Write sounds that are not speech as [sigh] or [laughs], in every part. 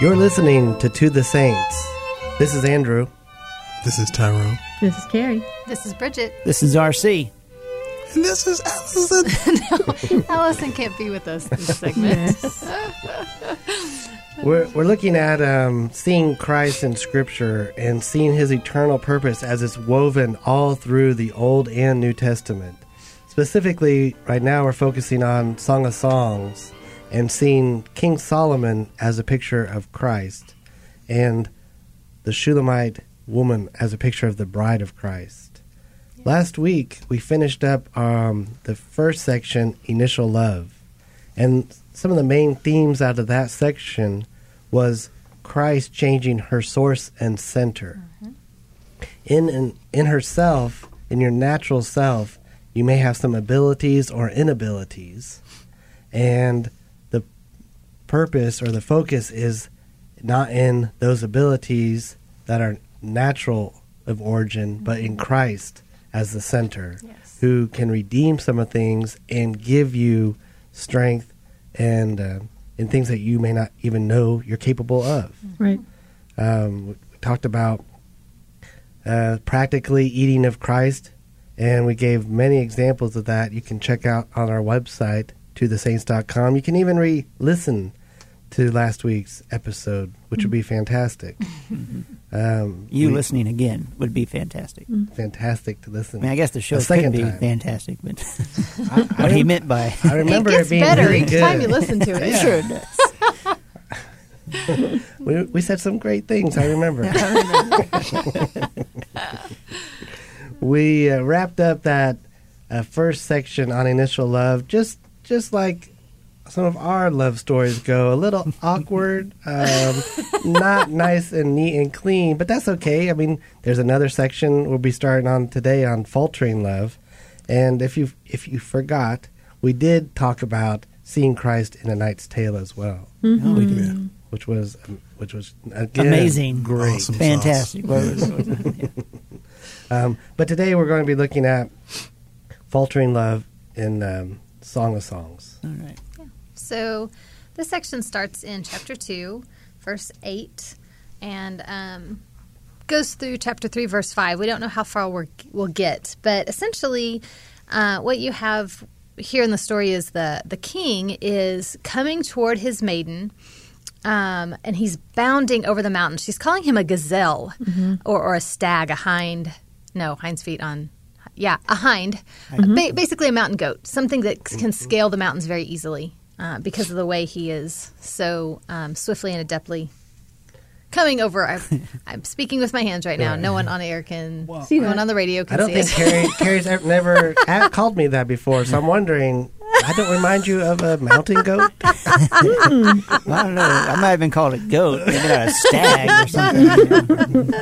You're listening to To the Saints. This is Andrew. This is Tyrone. This is Carrie. This is Bridget. This is RC. And this is Alison. [laughs] no, Alison can't be with us in this segment. We're, we're looking at um, seeing Christ in Scripture and seeing his eternal purpose as it's woven all through the Old and New Testament. Specifically, right now we're focusing on Song of Songs and seeing King Solomon as a picture of Christ and the Shulamite woman as a picture of the bride of Christ. Last week, we finished up um, the first section, Initial Love. And some of the main themes out of that section was Christ changing her source and center. In, in in herself, in your natural self, you may have some abilities or inabilities, and purpose or the focus is not in those abilities that are natural of origin, but in Christ as the center, Yes. who can redeem some of things and give you strength and uh, and things that you may not even know you're capable of. Right. Um, we talked about uh, practically eating of Christ, and we gave many examples of that. You can check out on our website, to thesaints.com. You can even re listen to last week's episode, which would be fantastic. [laughs] Um, You we- listening again would be fantastic. Fantastic to I listen. mean, I guess the show A could be time. fantastic, but [laughs] [laughs] I, what he meant by I remember it gets being better really each good. time you listen to it. sure it does. We, we said some great things. I remember. we uh, wrapped up that uh, first section on initial love, just just like some of our love stories go, a little [laughs] awkward, um, not nice and neat and clean, but that's okay. I mean, there's another section we'll be starting on today on faltering love, and if you if you forgot, we did talk about seeing Christ in A Knight's Tale as well Oh, we did. which was um, which was again, Amazing. great. Awesome. Fantastic. What was- what was- yeah. Um, but today we're going to be looking at faltering love in um, Song of Songs. All right. So this section starts in chapter 2, verse 8, and um, goes through chapter 3, verse 5. We don't know how far we're, we'll get, but essentially, uh, what you have here in the story is the, the king is coming toward his maiden. Um, and he's bounding over the mountain. She's calling him a gazelle or, or a stag, a hind. No, hind's feet on. Yeah, a hind. Ba- basically, a mountain goat, something that can scale the mountains very easily uh, because of the way he is so um, swiftly and adeptly coming over. I'm, [laughs] I'm speaking with my hands right now. No one on air can. See no one on the radio can I don't see think us. Carrie, [laughs] Carrie's ever, never a- called me that before, so I'm wondering. I don't remind you of a mountain goat. [laughs] I don't know. I might have been called a goat, maybe not a stag or something.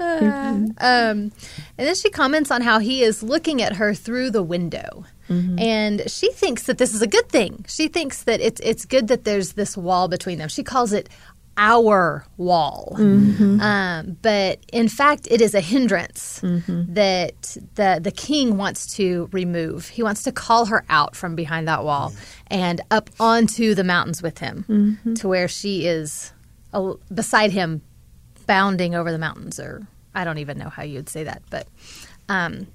Um, and then she comments on how he is looking at her through the window. Mm-hmm. And she thinks that this is a good thing. She thinks that it's it's good that there's this wall between them. She calls it our wall. Mm-hmm. Um, but in fact, it is a hindrance mm-hmm. that the the king wants to remove. He wants to call her out from behind that wall and up onto the mountains with him, to where she is beside him, bounding over the mountains. Or I don't even know how you'd say that, but. Um,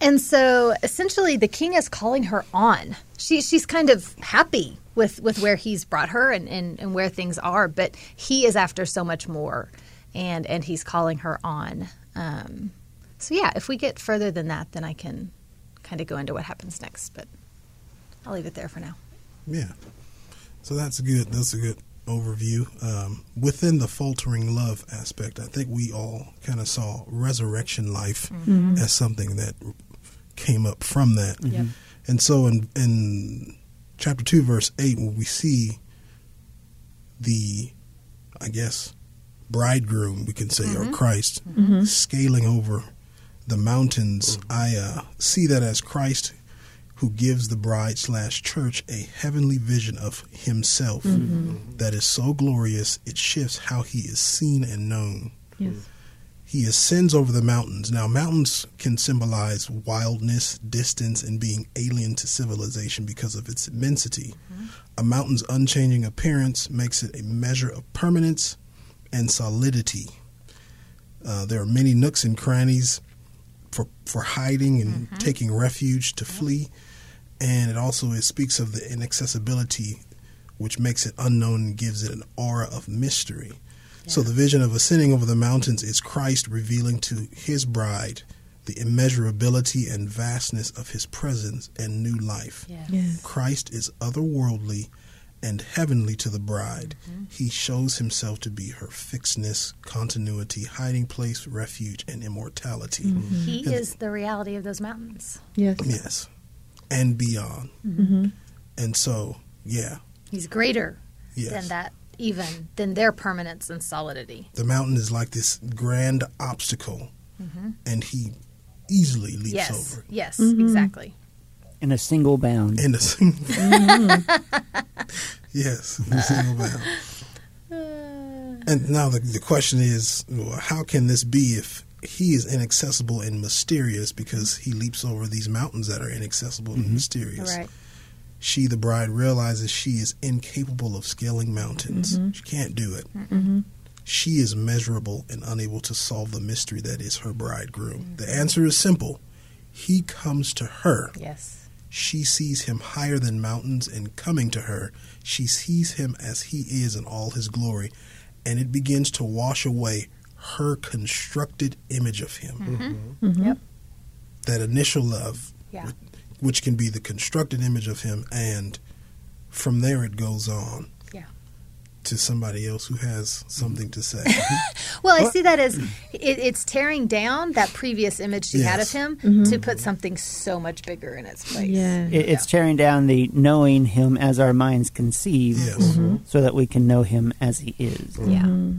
and so essentially the king is calling her on. She, she's kind of happy with, with where he's brought her and, and, and where things are, but he is after so much more and, and he's calling her on. Um, so yeah, if we get further than that, then I can kind of go into what happens next, but I'll leave it there for now. Yeah. So that's good. That's a good overview. Um, within the faltering love aspect, I think we all kind of saw resurrection life as something that came up from that. Yep. Mm-hmm. And so in, in chapter 2, verse 8, when we see the, I guess, bridegroom, we can say, or mm-hmm. Christ, mm-hmm. scaling over the mountains, mm. I uh, see that as Christ who gives the bride slash church a heavenly vision of himself that is so glorious it shifts how he is seen and known. Yes. He ascends over the mountains. Now, mountains can symbolize wildness, distance, and being alien to civilization because of its immensity. A mountain's unchanging appearance makes it a measure of permanence and solidity. Uh, there are many nooks and crannies for for hiding and taking refuge to flee, and it also it speaks of the inaccessibility, which makes it unknown and gives it an aura of mystery. So the vision of ascending over the mountains is Christ revealing to His bride the immeasurability and vastness of His presence and new life. Yes. Christ is otherworldly and heavenly to the bride. Mm-hmm. He shows himself to be her fixedness, continuity, hiding place, refuge, and immortality. Mm-hmm. He is the reality of those mountains. Yes. Yes. And beyond. Mm-hmm. And so, yeah, He's greater yes. than that, even than their permanence and solidity. The mountain is like this grand obstacle, mm-hmm. and he easily leaps yes, over. yes, mm-hmm. exactly. in a single bound. In a single, mm-hmm. [laughs] yes, in a single bound. [laughs] And now the, the question is, well, how can this be if he is inaccessible and mysterious because he leaps over these mountains that are inaccessible and mysterious? Right. She, the bride, realizes she is incapable of scaling mountains. Mm-hmm. She can't do it. Mm-hmm. She is measurable and unable to solve the mystery that is her bridegroom. The mm-hmm. answer is simple. He comes to her. Yes. She sees him higher than mountains, and coming to her, she sees him as he is in all his glory, and it begins to wash away her constructed image of him. Yep. That initial love, Yeah. Which, which can be the constructed image of him, and from there it goes on to somebody else who has something to say. [laughs] Well, I see that as it, it's tearing down that previous image she had of Yes. him mm-hmm. to put something so much bigger in its place. Yeah. It, it's tearing down the knowing him as our minds conceive, Yes. Mm-hmm. so that we can know him as he is. Yeah. Mm-hmm.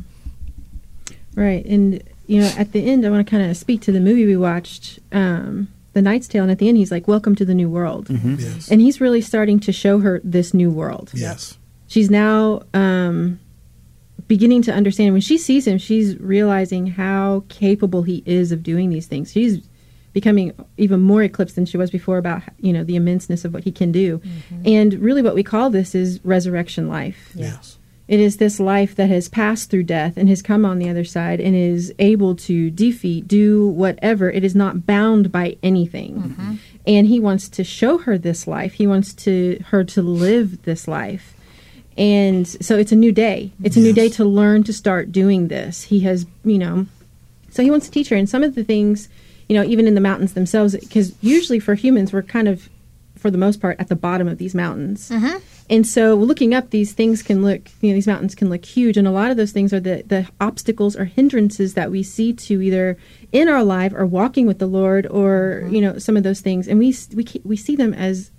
Right. And, you know, at the end, I want to kind of speak to the movie we watched, um, The Knight's Tale. And at the end, he's like, Welcome to the new world. yes. And he's really starting to show her this new world. Yes. She's now um, beginning to understand. When she sees him, she's realizing how capable he is of doing these things. She's becoming even more eclipsed than she was before about you know the immenseness of what he can do. And really, what we call this is resurrection life. Yes. It is this life that has passed through death and has come on the other side and is able to defeat, do whatever. It is not bound by anything. Mm-hmm. And he wants to show her this life. He wants to her to live this life. And so it's a new day. It's a new day to learn to start doing this. He has, you know, so he wants to teach her. And some of the things, you know, even in the mountains themselves, because usually for humans, we're kind of, for the most part, at the bottom of these mountains. And so looking up, these things can look, you know, these mountains can look huge. And a lot of those things are the, the obstacles or hindrances that we see to either in our life or walking with the Lord or, you know, some of those things. And we, we, we see them as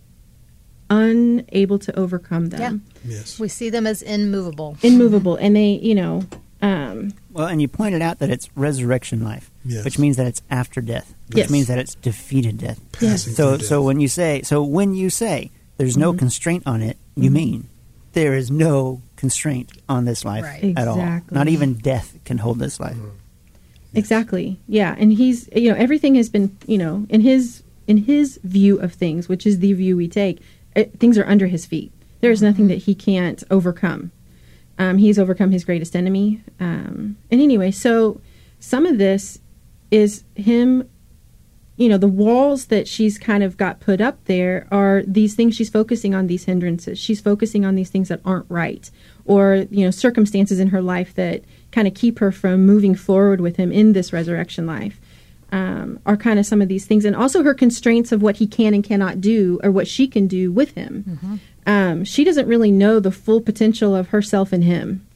unable to overcome them. Yes. We see them as immovable. Immovable. And they, you know, um, Well, and you pointed out that it's resurrection life, Yes. which means that it's after death, which Yes. means that it's defeated death. Passing So, through so when you say, so when you say there's no constraint on it, you mean there is no constraint on this life Right. at all. Not even death can hold this life. Exactly. Yeah, and he's you know everything has been you know in his in his view of things, which is the view we take. It, things are under his feet. There is nothing that he can't overcome. Um, he's overcome his greatest enemy. Um, and anyway, so some of this is him. You know, the walls that she's kind of got put up there are these things she's focusing on, these hindrances. She's focusing on these things that aren't right, or, you know, circumstances in her life that kind of keep her from moving forward with him in this resurrection life. Um, are kind of some of these things, and also her constraints of what he can and cannot do, or what she can do with him. Um, she doesn't really know the full potential of herself and him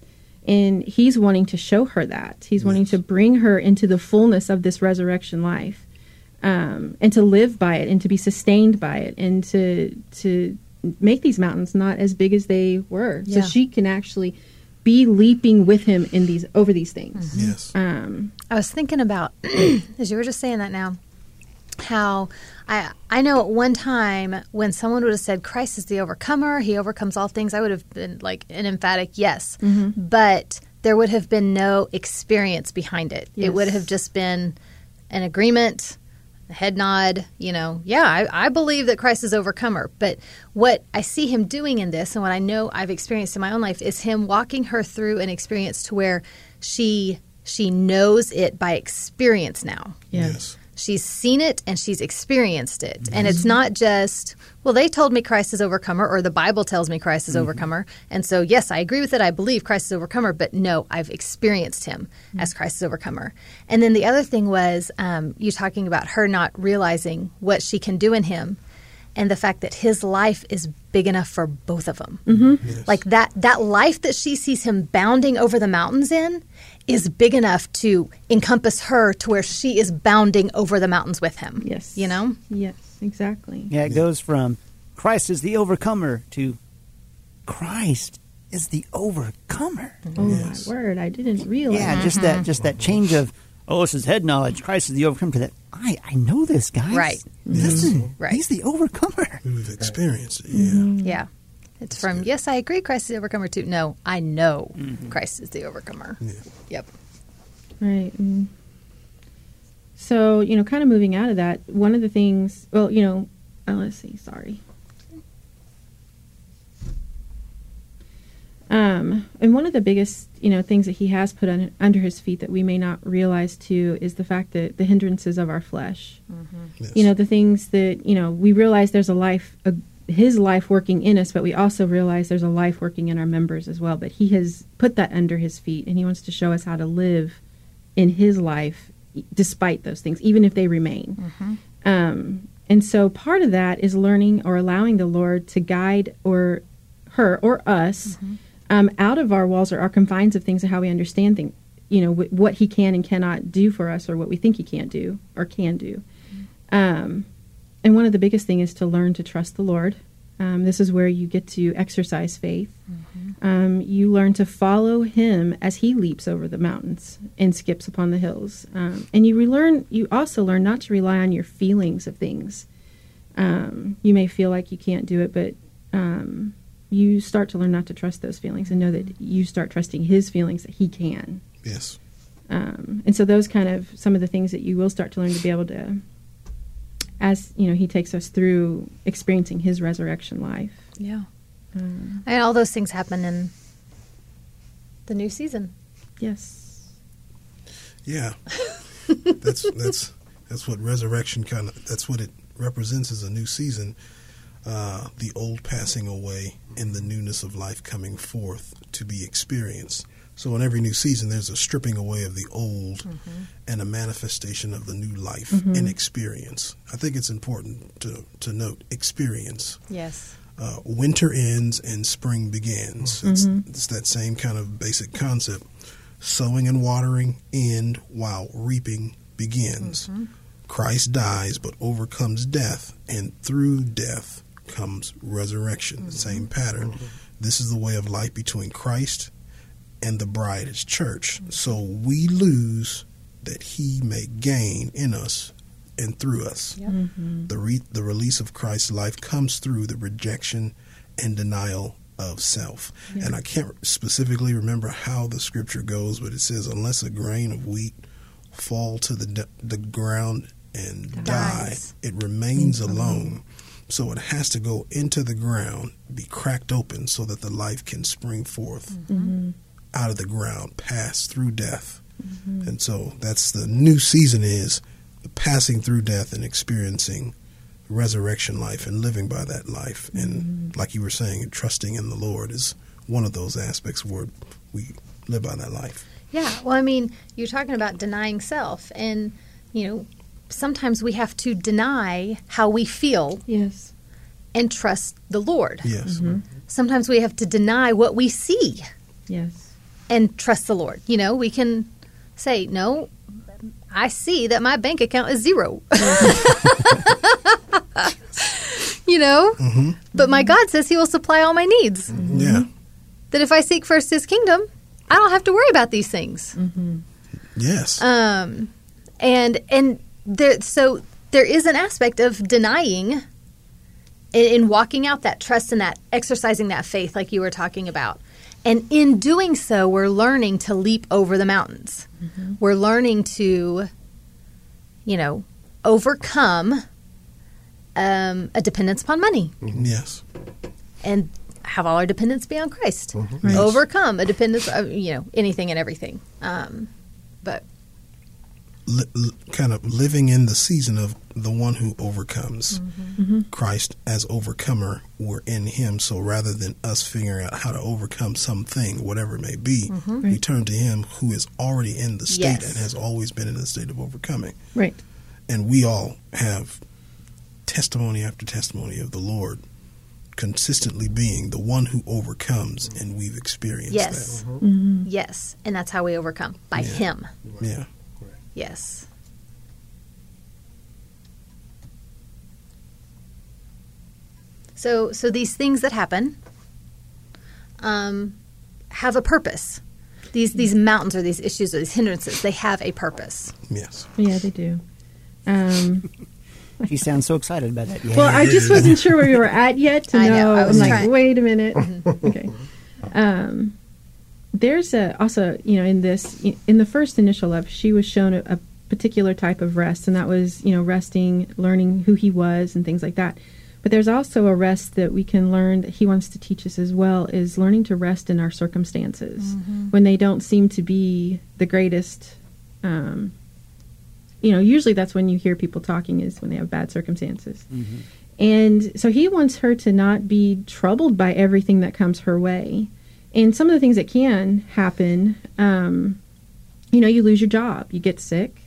and he's wanting to show her that. He's wanting to bring her into the fullness of this resurrection life um, and to live by it and to be sustained by it and to to make these mountains not as big as they were. Yeah. so she can actually be leaping with him in these over these things. Yes. um, I was thinking about [clears throat] as you were just saying that now, how I I know at one time when someone would have said Christ is the overcomer, he overcomes all things, I would have been like an emphatic yes. Mm-hmm. But there would have been no experience behind it. It would have just been an agreement, a head nod, you know, yeah, I, I believe that Christ is overcomer. But what I see him doing in this and what I know I've experienced in my own life is him walking her through an experience to where she she knows it by experience now. Yes. She's seen it and she's experienced it. And it's not just, well, they told me Christ is overcomer, or the Bible tells me Christ is mm-hmm. overcomer. And so, yes, I agree with it. I believe Christ is overcomer, but no, I've experienced him mm-hmm. as Christ is overcomer. And then the other thing was um, you talking about her not realizing what she can do in him and the fact that his life is big enough for both of them. Mm-hmm. Yes. Like that that life that she sees him bounding over the mountains in is big enough to encompass her to where she is bounding over the mountains with him. Yes. You know? Yes, exactly. Yeah, it goes from Christ is the overcomer to Christ is the overcomer. Oh Yes. my word! I didn't realize. Yeah, just that mm-hmm. just that change of oh, this is head knowledge. Christ is the overcomer. To that I I know this guy. Right. Listen, mm-hmm. Right. he's the overcomer. Mm, We've experienced it. Yeah. Mm-hmm. Yeah. It's from yes, I agree Christ is the overcomer too. No, I know Christ is the overcomer. Yep. Right. mm. So, you know, kind of moving out of that, one of the things, well, you know, uh, let's see, sorry. Um, and one of the biggest, you know, things that he has put un- under his feet that we may not realize too is the fact that the hindrances of our flesh. Yes. You know, the things that, you know, we realize there's a life, a, his life working in us, but we also realize there's a life working in our members as well. But he has put that under his feet and he wants to show us how to live in his life despite those things, even if they remain. Um, and so part of that is learning or allowing the Lord to guide or her or us um, out of our walls or our confines of things and how we understand things, you know, wh- what he can and cannot do for us or what we think he can't do or can do. Um, and one of the biggest thing is to learn to trust the Lord. Um, this is where you get to exercise faith. Um, you learn to follow Him as He leaps over the mountains and skips upon the hills. Um, and you relearn. You also learn not to rely on your feelings of things. Um, you may feel like you can't do it, but um, you start to learn not to trust those feelings and know that you start trusting His feelings that He can. Yes. Um, and so those kind of some of the things that you will start to learn to be able to, as you know, he takes us through experiencing his resurrection life. Yeah. And all those things happen in the new season. Yes. Yeah. that's [laughs] that's that's what resurrection kind of that's what it represents as a new season. Uh, the old passing away and the newness of life coming forth to be experienced. So in every new season, there's a stripping away of the old mm-hmm. and a manifestation of the new life mm-hmm. and experience. I think it's important to, to note experience. Yes. Uh, winter ends and spring begins. It's, mm-hmm. it's that same kind of basic concept. Sowing and watering end while reaping begins. Christ dies but overcomes death, and through death comes resurrection. Same pattern. This is the way of life between Christ and the bride, is church. So we lose that he may gain in us and through us. Mm-hmm. The, re- the release of Christ's life comes through the rejection and denial of self. And I can't specifically remember how the scripture goes, but it says, unless a grain of wheat fall to the, d- the ground and die, Dies. it remains alone. So it has to go into the ground, be cracked open so that the life can spring forth mm-hmm. Out of the ground, pass through death. Mm-hmm. And so that's the new season is passing through death and experiencing resurrection life and living by that life. And mm-hmm. like you were saying, trusting in the Lord is one of those aspects where we live by that life. Yeah. Well, I mean, you're talking about denying self, and you know, sometimes we have to deny how we feel Yes. and trust the Lord. Yes. Mm-hmm. Sometimes we have to deny what we see Yes. And trust the Lord. You know, we can say, "No, I see that my bank account is zero. [laughs] you know, mm-hmm. but my God says He will supply all my needs. Mm-hmm. Yeah. Mm-hmm. That if I seek first His kingdom, I don't have to worry about these things. Yes. Um, and and there, so there is an aspect of denying in, in walking out that trust and that exercising that faith, like you were talking about. And in doing so, we're learning to leap over the mountains. We're learning to, you know, overcome um, a dependence upon money Yes. and have all our dependence be on Christ. Right. Overcome a dependence, of, you know, anything and everything. Um, but Li- li- kind of living in the season of the one who overcomes. Mm-hmm. Mm-hmm. Christ as overcomer, we're in him. So rather than us figuring out how to overcome something, whatever it may be, mm-hmm. we turn to him who is already in the state Yes. and has always been in the state of overcoming. Right. And we all have testimony after testimony of the Lord consistently being the one who overcomes, and we've experienced that. yes, Mm-hmm. yes, and that's how we overcome by Yeah. Him. Yeah. Yes. So, so these things that happen um, have a purpose. These these mountains or these issues or these hindrances, they have a purpose. Yes. Yeah, they do. Um, [laughs] You sound so excited about that. Yeah. well, I just wasn't sure where we were at yet to I know, know. I was I'm like, trying- wait a minute. [laughs] okay. Um, there's a also, you know, in this in the first initial love, she was shown a, a particular type of rest, and that was, you know, resting, learning who he was, and things like that. But there's also a rest that we can learn that he wants to teach us as well is learning to rest in our circumstances when they don't seem to be the greatest. Um, you know, usually that's when you hear people talking is when they have bad circumstances. And so he wants her to not be troubled by everything that comes her way. And some of the things that can happen, um, you know, you lose your job, you get sick,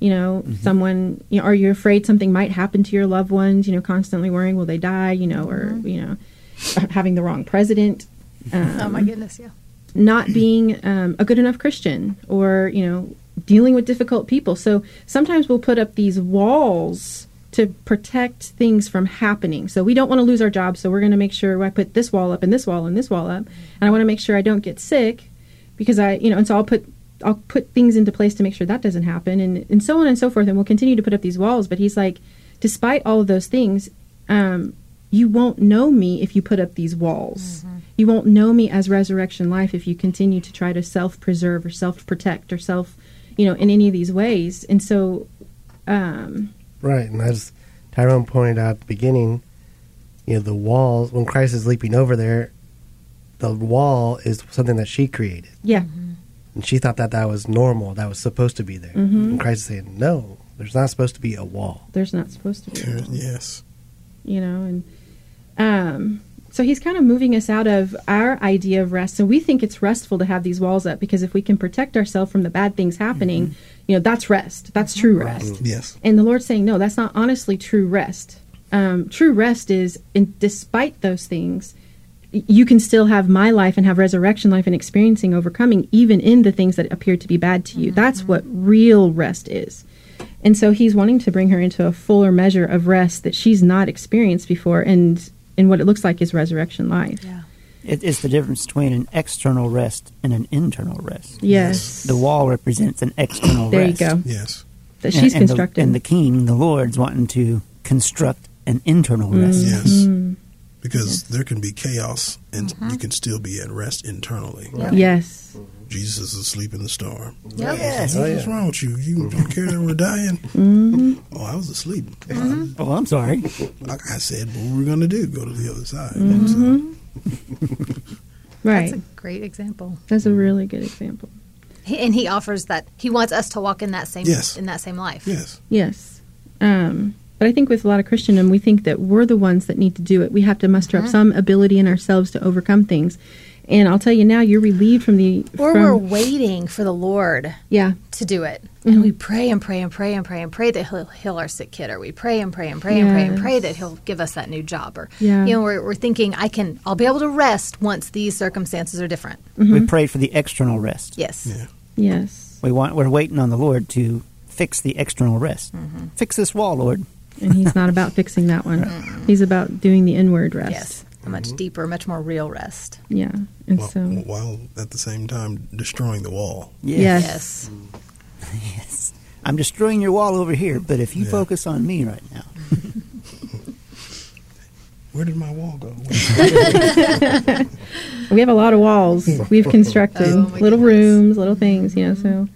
you know, someone, you know, are you afraid something might happen to your loved ones, you know, constantly worrying, will they die, you know, or, you know, having the wrong president. Um, oh my goodness, yeah. not being um, a good enough Christian or, you know, dealing with difficult people. So sometimes we'll put up these walls to protect things from happening. So we don't want to lose our job, so we're going to make sure I put this wall up and this wall and this wall up. And I want to make sure I don't get sick because I, you know, and so I'll put I'll put things into place to make sure that doesn't happen and and so on and so forth and we'll continue to put up these walls, but he's like despite all of those things, um you won't know me if you put up these walls. You won't know me as resurrection life if you continue to try to self preserve or self protect or self, you know, in any of these ways. And so, um, Right, and as Tyrone pointed out at the beginning, you know, the walls, when Christ is leaping over there, the wall is something that she created. yeah, And she thought that that was normal, that was supposed to be there. Mm-hmm. And Christ is saying, no, there's not supposed to be a wall. there's not supposed to be. a wall. Yes. you know and um so he's kind of moving us out of our idea of rest so we think it's restful to have these walls up because if we can protect ourselves from the bad things happening you know that's rest. That's true rest. Yes. and the lord's saying no that's not honestly true rest. Um, true rest is in despite those things you can still have my life and have resurrection life and experiencing overcoming even in the things that appear to be bad to you. That's what real rest is. And so he's wanting to bring her into a fuller measure of rest that she's not experienced before and and what it looks like is resurrection life. Yeah. It, it's the difference between an external rest and an internal rest. Yes. The wall represents an external rest. There you go. Yes. That she's and constructing. The, and the king, the Lord's wanting to construct an internal rest. Yes. Mm-hmm. Because there can be chaos and you can still be at rest internally. yes. Jesus is asleep in the storm. Yep. Yes. Oh, What's yeah. wrong with you? You don't care that we're dying? Mm-hmm. Oh, I was asleep. Oh, I'm sorry. Like I said, what were we going to do? Go to the other side. Mm-hmm. [laughs] Right. That's a great example. That's a really good example. He, and he offers that he wants us to walk in that same Yes. in that same life. Yes. Yes. Um, but I think with a lot of Christendom, we think that we're the ones that need to do it. We have to muster Mm-hmm. up some ability in ourselves to overcome things. And I'll tell you now, you're relieved from the. Or from, we're waiting for the Lord Yeah. to do it. Mm-hmm. And we pray and pray and pray and pray and pray that he'll heal our sick kid, or we pray and pray and pray and pray and pray that he'll give us that new job, or Yeah. you know, we're, we're thinking I can, I'll be able to rest once these circumstances are different. Mm-hmm. We prayed for the external rest. Yes, Yeah. Yes. We want. We're waiting on the Lord to fix the external rest. Mm-hmm. Fix this wall, Lord. And he's not about fixing that one. [laughs] He's about doing the inward rest. yes, a much deeper, much more real rest. Yeah. And While, so. while at the same time destroying the wall. Yes. Yes, Yes. [laughs] I'm destroying your wall over here, but if you Yeah. focus on me right now, [laughs] Where did my wall go? [laughs] We have a lot of walls we've constructed, Oh, little goodness. rooms, little things, you know. So,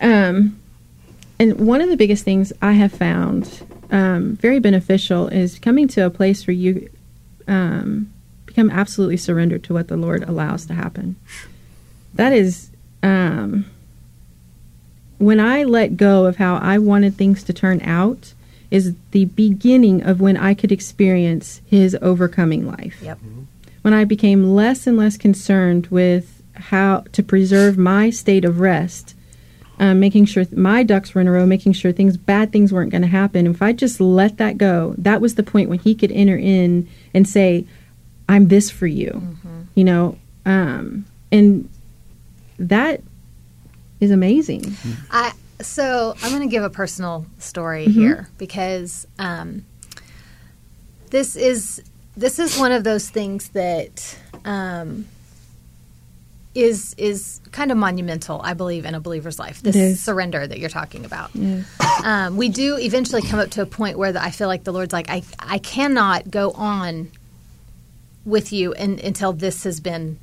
um, and one of the biggest things I have found um, very beneficial is coming to a place where you um, become absolutely surrendered to what the Lord allows to happen. That is um, when I let go of how I wanted things to turn out. Is the beginning of when I could experience His overcoming life Yep. when I became less and less concerned with how to preserve my state of rest, um, making sure th- my ducks were in a row, making sure things bad things weren't going to happen. If I just let that go, that was the point when he could enter in and say, "I'm this for you," you know, um, and that is amazing. I so I'm going to give a personal story Mm-hmm. here because um, this is this is one of those things that um, is is kind of monumental, I believe, in a believer's life. This It is. surrender that you're talking about. Yes. Um, we do eventually come up to a point where the, I feel like the Lord's like, I I cannot go on with you in, until this has been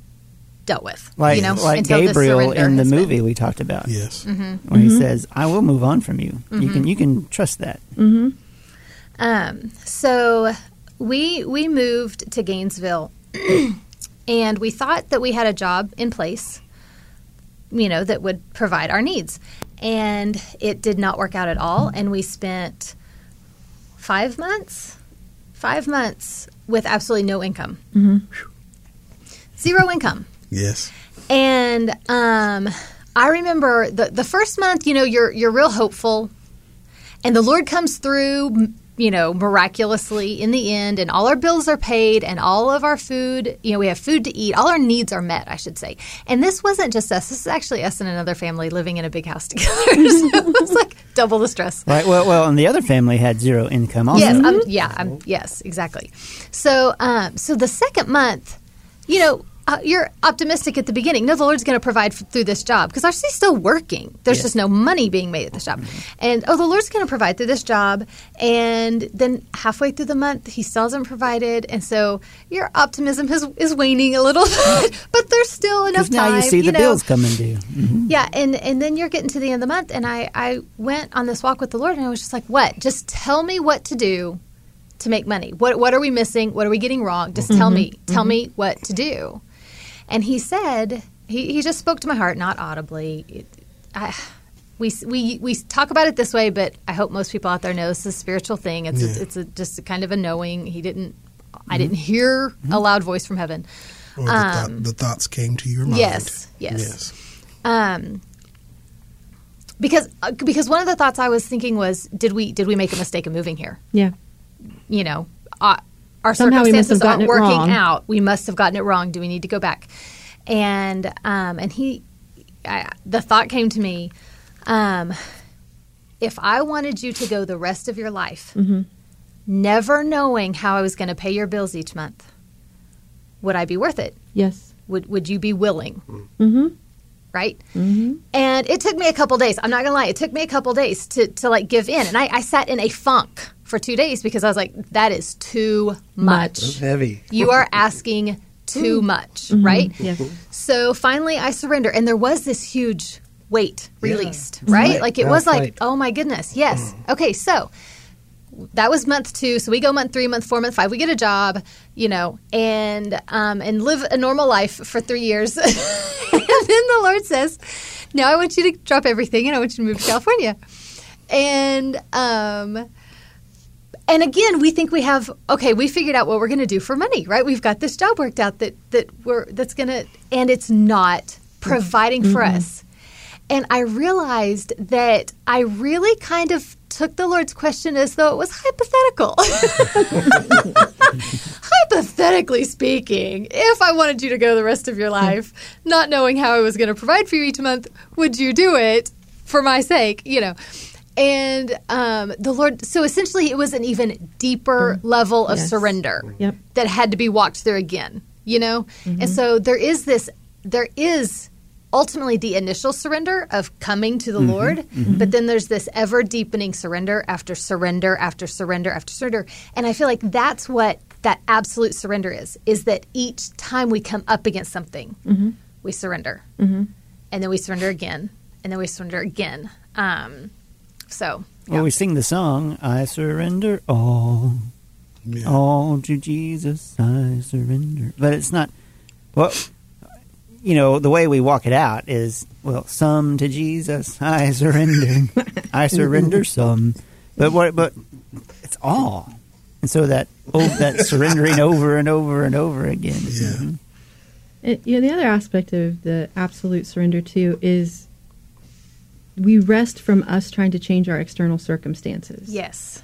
dealt with. Like, you know, like until Gabriel in the has been- movie we talked about, yes. where he says, "I will move on from you. You can you can trust that." Um, so we we moved to Gainesville, [clears throat] and we thought that we had a job in place, you know, that would provide our needs, and it did not work out at all. And we spent five months, five months with absolutely no income, zero income. Yes. And um, I remember the the first month, you know, you're you're real hopeful, and the Lord comes through, m- you know, miraculously in the end, and all our bills are paid, and all of our food, you know, we have food to eat, all our needs are met, I should say. And this wasn't just us; this is actually us and another family living in a big house [laughs] together. so it was like double the stress. Right. Well, well, and the other family had zero income also. Yes, um, yeah, um, yes, exactly. So, um, so the second month, you know, uh, you're optimistic at the beginning. No, the Lord's going to provide f- through this job because RC's still working. There's just no money being made at this job, and oh, the Lord's going to provide through this job. And then halfway through the month, He still hasn't provided, and so your optimism is, is waning a little bit. [laughs] [laughs] but there's still enough Because now time. you see the know. bills coming due. Mhm. Yeah, and and then you're getting to the end of the month, and I I went on this walk with the Lord, and I was just like, "What? Just tell me what to do to make money. What what are we missing? What are we getting wrong? Just tell me, tell me what to do." And He said, he he just spoke to my heart, not audibly. It, I, we, we we talk about it this way, but I hope most people out there know it's a spiritual thing. It's Yeah. a, it's a, just a kind of a knowing. He didn't. I didn't hear a loud voice from heaven. Or the, thought, the thoughts came to your mind. Um, Yes, yes. Yes. Um, because uh, because one of the thoughts I was thinking was, did we did we make a mistake of moving here? Yeah. You know, uh, our Somehow circumstances aren't working wrong. out. We must have gotten it wrong. Do we need to go back? And um, and he, I, the thought came to me, um, if I wanted you to go the rest of your life, Mm-hmm. never knowing how I was going to pay your bills each month, would I be worth it? Yes. Would would you be willing? Mm-hmm. right? And it took me a couple days. I'm not gonna lie, it took me a couple days to to like give in, and I, I sat in a funk for two days because I was like, that is too much. It's heavy. You are asking too much, right? Yes. So finally, I surrender, and there was this huge weight released, right? Right. Like it Now was like, fight. oh my goodness, yes. Okay, so that was month two. So we go month three, month four, month five. We get a job, you know, and um, and live a normal life for three years. [laughs] and then the Lord says, "Now I want you to drop everything, and I want you to move to California." And um, and again, we think we have okay. We figured out what we're going to do for money, right? We've got this job worked out that that we're that's going to, and it's not mm-hmm. providing for mm-hmm. us. And I realized that I really kind of took the Lord's question as though it was hypothetical. [laughs] [laughs] Hypothetically speaking, if I wanted you to go the rest of your hmm. life, not knowing how I was going to provide for you each month, would you do it for my sake? You know. And um, the Lord, so essentially, it was an even deeper level of Yes. surrender Yep. that had to be walked through again, you know? And so there is this, there is ultimately the initial surrender of coming to the Lord, but then there's this ever deepening surrender after surrender after surrender after surrender. And I feel like that's what that absolute surrender is is that each time we come up against something, we surrender, mm-hmm. and then we surrender again, and then we surrender again. Um, so Well, we sing the song, I surrender all, Yeah. all to Jesus, I surrender. But it's not, well, you know, the way we walk it out is, well, some to Jesus, I [laughs] surrender. I surrender some. But what, but it's all. And so that, oh, that [laughs] surrendering over and over and over again. Yeah. Mhm. It, you know, the other aspect of the absolute surrender too is we rest from us trying to change our external circumstances. yes,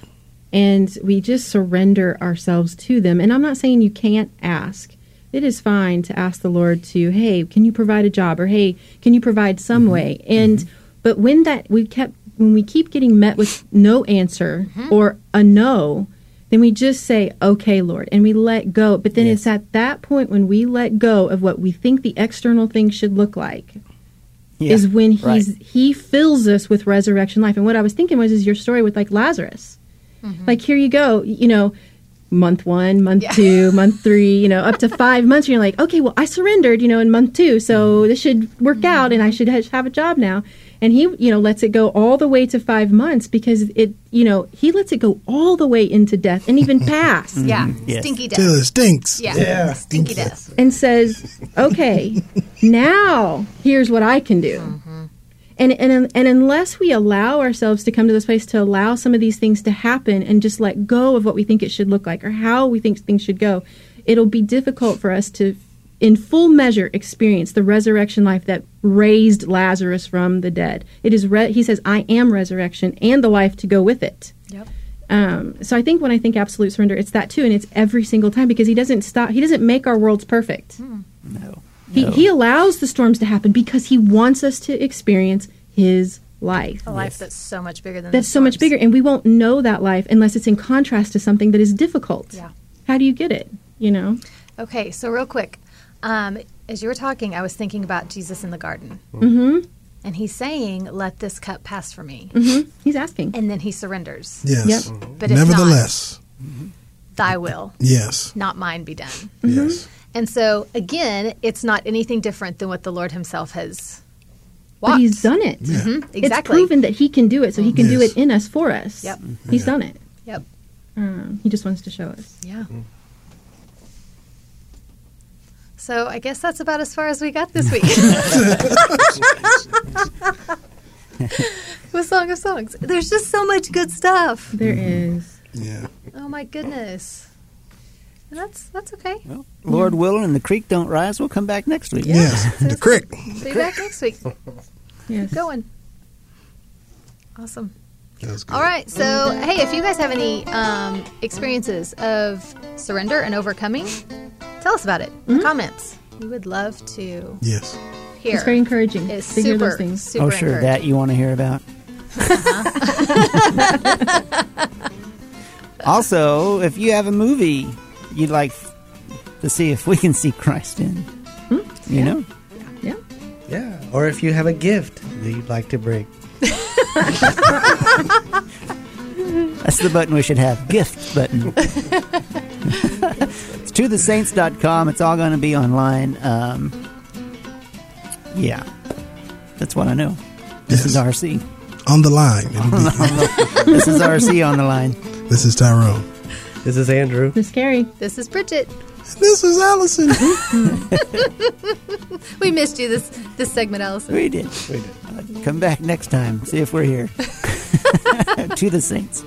and we just surrender ourselves to them. And I'm not saying you can't ask. It is fine to ask the Lord to, hey, can you provide a job or hey, can you provide some mm-hmm. way? And mm-hmm. but when that we kept when we keep getting met with no answer mm-hmm. or a no, then we just say, okay, Lord, and we let go. But then Yes. it's at that point when we let go of what we think the external thing should look like Yeah, is when he's right. he fills us with resurrection life. And what I was thinking was is your story with like Lazarus. Mm-hmm. Like here you go, you know, month one, month Yeah. two, [laughs] month three, you know, up to five months. And you're like, okay, well, I surrendered, you know, in month two, so mm-hmm. this should work mm-hmm. out, and I should have a job now. And he, you know, lets it go all the way to five months because it, you know, he lets it go all the way into death and even [laughs] past. yeah, Yes. stinky Till death. it stinks. Yeah, stinky death. and says, "Okay, [laughs] now here's what I can do." And, and and unless we allow ourselves to come to this place to allow some of these things to happen and just let go of what we think it should look like or how we think things should go, it'll be difficult for us to, in full measure, experience the resurrection life that raised Lazarus from the dead. It is re- he says, "I am resurrection and the life to go with it." Yep. Um, so I think when I think absolute surrender, it's that too, and it's every single time because he doesn't stop. He doesn't make our worlds perfect. No. He, no. he allows the storms to happen because he wants us to experience his life. A life that's so much bigger than That's the so much bigger, and we won't know that life unless it's in contrast to something that is difficult. Yeah. How do you get it? You know. Okay, so real quick, um, as you were talking, I was thinking about Jesus in the garden, Mm-hmm. and he's saying, "Let this cup pass for me," Mm-hmm. He's asking. and then he surrenders. Yes. Yep. But if Nevertheless, not, Thy will, yes. not mine, be done. Mm-hmm. Yes. And so again, it's not anything different than what the Lord Himself has. But he's done it. Yeah. Mhm, It's proven that he can do it, so he can do it in us for us. Yep. He's Yeah. done it. Yep. Um, he just wants to show us. Yeah. So I guess that's about as far as we got this week. [laughs] With Song of Songs. There's just so much good stuff. There is. Yeah. Oh my goodness. And that's that's okay. Well, Lord willing, and the creek don't rise. We'll come back next week. Yes. [laughs] The crick. Be back next week. Yes. Going. Awesome. That's good. All right. So, hey, if you guys have any um, experiences of surrender and overcoming, tell us about it. in the Comments. We would love to Yes. hear. It's very encouraging It's to hear super, those things. super Oh, sure. That you want to hear about. [laughs] also, if you have a movie you'd like to see if we can see Christ in, you know, Yeah. Yeah. Or if you have a gift that you'd like to bring. [laughs] that's the button we should have. Gift button. [laughs] it's to thesaints.com. It's all going to be online. Um, yeah. That's what I know. This is RC. On the line. [laughs] It'll be- this is RC on the line. this is Tyrone. This is Andrew. This is Carrie. This is Bridget. This is Alison. [laughs] We missed you this this segment, Alison. We did. We did. Uh, come back next time. See if we're here. [laughs] to the Saints.